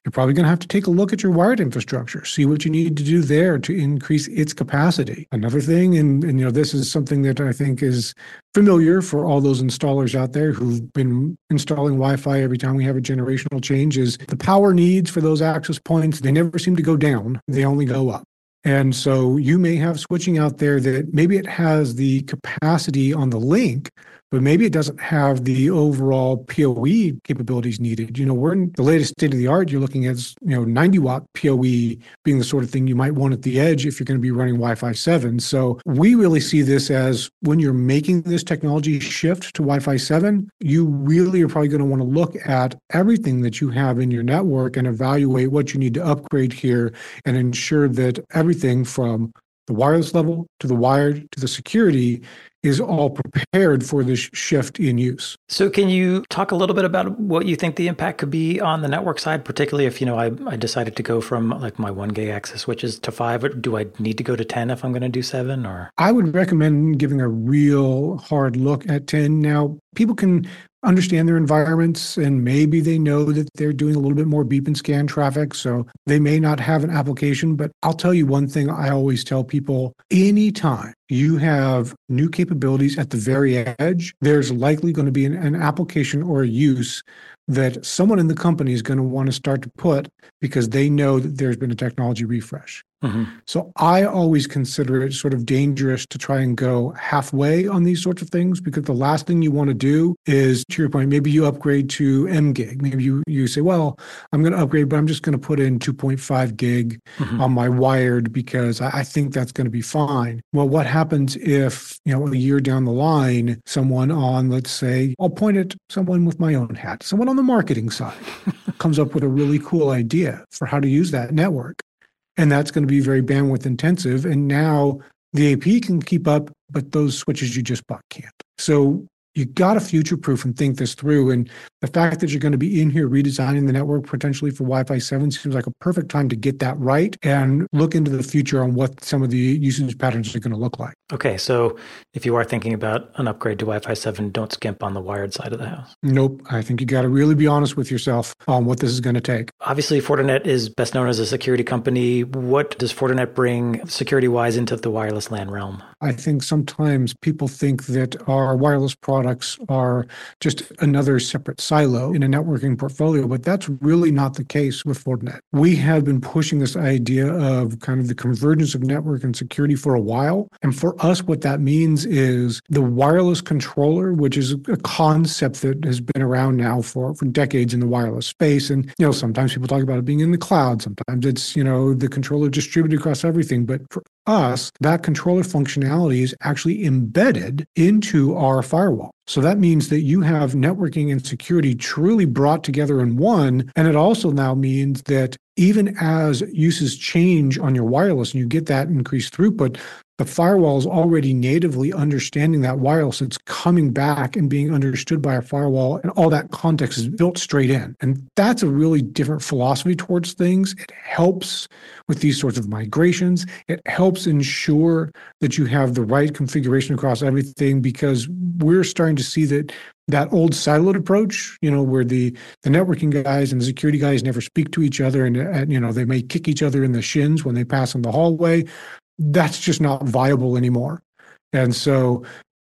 you're probably going to have to take a look at your wired infrastructure, see what you need to do there to increase its capacity. Another thing, and, and you know, this is something that I think is familiar for all those installers out there who've been installing Wi-Fi every time we have a generational change is the power needs for those access points, they never seem to go down. They only go up. And so you may have switching out there that maybe it has the capacity on the link, but maybe it doesn't have the overall PoE capabilities needed. You know, we're in the latest state of the art. You're looking at, you know, 90 watt PoE being the sort of thing you might want at the edge if you're going to be running Wi-Fi 7. So we really see this as when you're making this technology shift to Wi-Fi 7, you really are probably going to want to look at everything that you have in your network and evaluate what you need to upgrade here and ensure that everything from the wireless level to the wired to the security is all prepared for this shift in use. So, can you talk a little bit about what you think the impact could be on the network side, particularly if you know I, I decided to go from like my one gig access switches to five? Or do I need to go to ten if I'm going to do seven? Or I would recommend giving a real hard look at ten. Now, people can understand their environments and maybe they know that they're doing a little bit more beep and scan traffic so they may not have an application. But i'll tell you one thing i always tell people. Anytime you have new capabilities at the very edge there's likely going to be an, an application or a use that someone in the company is going to want to start to put because they know that there's been a technology refresh Mm-hmm. So I always consider it sort of dangerous to try and go halfway on these sorts of things because the last thing you want to do is, to your point, maybe you upgrade to M gig. Maybe you you say, well, I'm going to upgrade, but I'm just going to put in 2.5 gig mm-hmm. on my wired because I, I think that's going to be fine. Well, what happens if you know a year down the line, someone on, let's say, I'll point at someone with my own hat, someone on the marketing side (laughs) comes up with a really cool idea for how to use that network and that's going to be very bandwidth intensive. And now the AP can keep up, but those switches you just bought can't. So you got to future proof and think this through. And the fact that you're going to be in here redesigning the network potentially for Wi-Fi 7 seems like a perfect time to get that right and look into the future on what some of the usage patterns are going to look like. Okay, so if you are thinking about an upgrade to Wi-Fi 7, don't skimp on the wired side of the house. Nope. I think you got to really be honest with yourself on what this is going to take. Obviously, Fortinet is best known as a security company. What does Fortinet bring security-wise into the wireless LAN realm? I think sometimes people think that our wireless products are just another separate silo in a networking portfolio, but that's really not the case with Fortinet. We have been pushing this idea of kind of the convergence of network and security for a while. And for us, what that means is the wireless controller, which is a concept that has been around now for, for decades in the wireless space. And, you know, sometimes people talk about it being in the cloud. Sometimes it's, you know, the controller distributed across everything. But for us, that controller functionality is actually embedded into our firewall. So that means that you have networking and security truly brought together in one. And it also now means that even as uses change on your wireless and you get that increased throughput, the firewall is already natively understanding that wireless. It's coming back and being understood by a firewall, and all that context is built straight in. And that's a really different philosophy towards things. It helps with these sorts of migrations. It helps ensure that you have the right configuration across everything because we're starting to see that that old siloed approach, you know, where the the networking guys and the security guys never speak to each other, and, and you know they may kick each other in the shins when they pass in the hallway that's just not viable anymore. And so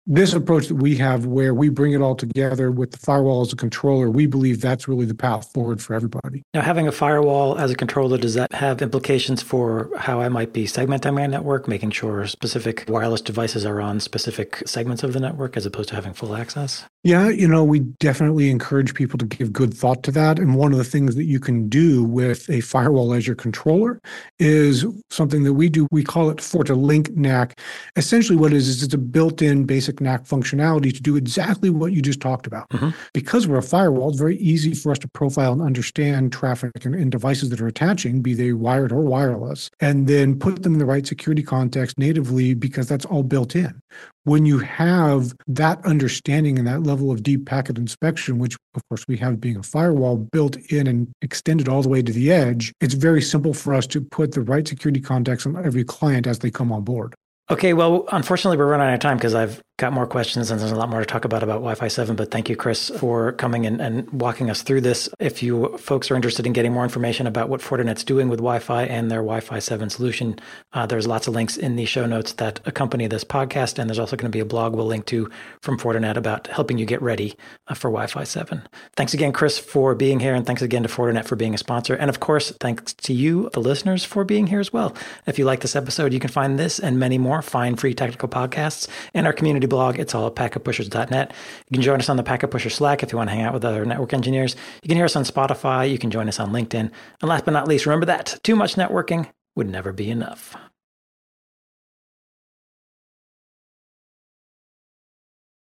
this approach that we have where we bring it all together with the firewall as a controller, we believe that's really the path forward for everybody. Now, having a firewall as a controller, does that have implications for how I might be segmenting my network, making sure specific wireless devices are on specific segments of the network as opposed to having full access? Yeah, you know, we definitely encourage people to give good thought to that. And one of the things that you can do with a firewall as your controller is something that we do. We call it FortiLink NAC. Essentially, what it is is it's a built-in basic NAC functionality to do exactly what you just talked about. Mm-hmm. Because we're a firewall, it's very easy for us to profile and understand traffic and, and devices that are attaching, be they wired or wireless, and then put them in the right security context natively because that's all built in when you have that understanding and that level of deep packet inspection, which of course we have being a firewall built in and extended all the way to the edge, it's very simple for us to put the right security context on every client as they come on board. Okay, well, unfortunately, we're running out of time because I've got more questions and there's a lot more to talk about about Wi-Fi 7. But thank you, Chris, for coming in and walking us through this. If you folks are interested in getting more information about what Fortinet's doing with Wi-Fi and their Wi-Fi 7 solution, uh, there's lots of links in the show notes that accompany this podcast. And there's also going to be a blog we'll link to from Fortinet about helping you get ready uh, for Wi-Fi 7. Thanks again, Chris, for being here. And thanks again to Fortinet for being a sponsor. And of course, thanks to you, the listeners, for being here as well. If you like this episode, you can find this and many more fine free technical podcasts in our community blog. It's all at packetpushers.net. You can join us on the Packet Pusher Slack if you want to hang out with other network engineers. You can hear us on Spotify. You can join us on LinkedIn. And last but not least, remember that too much networking would never be enough.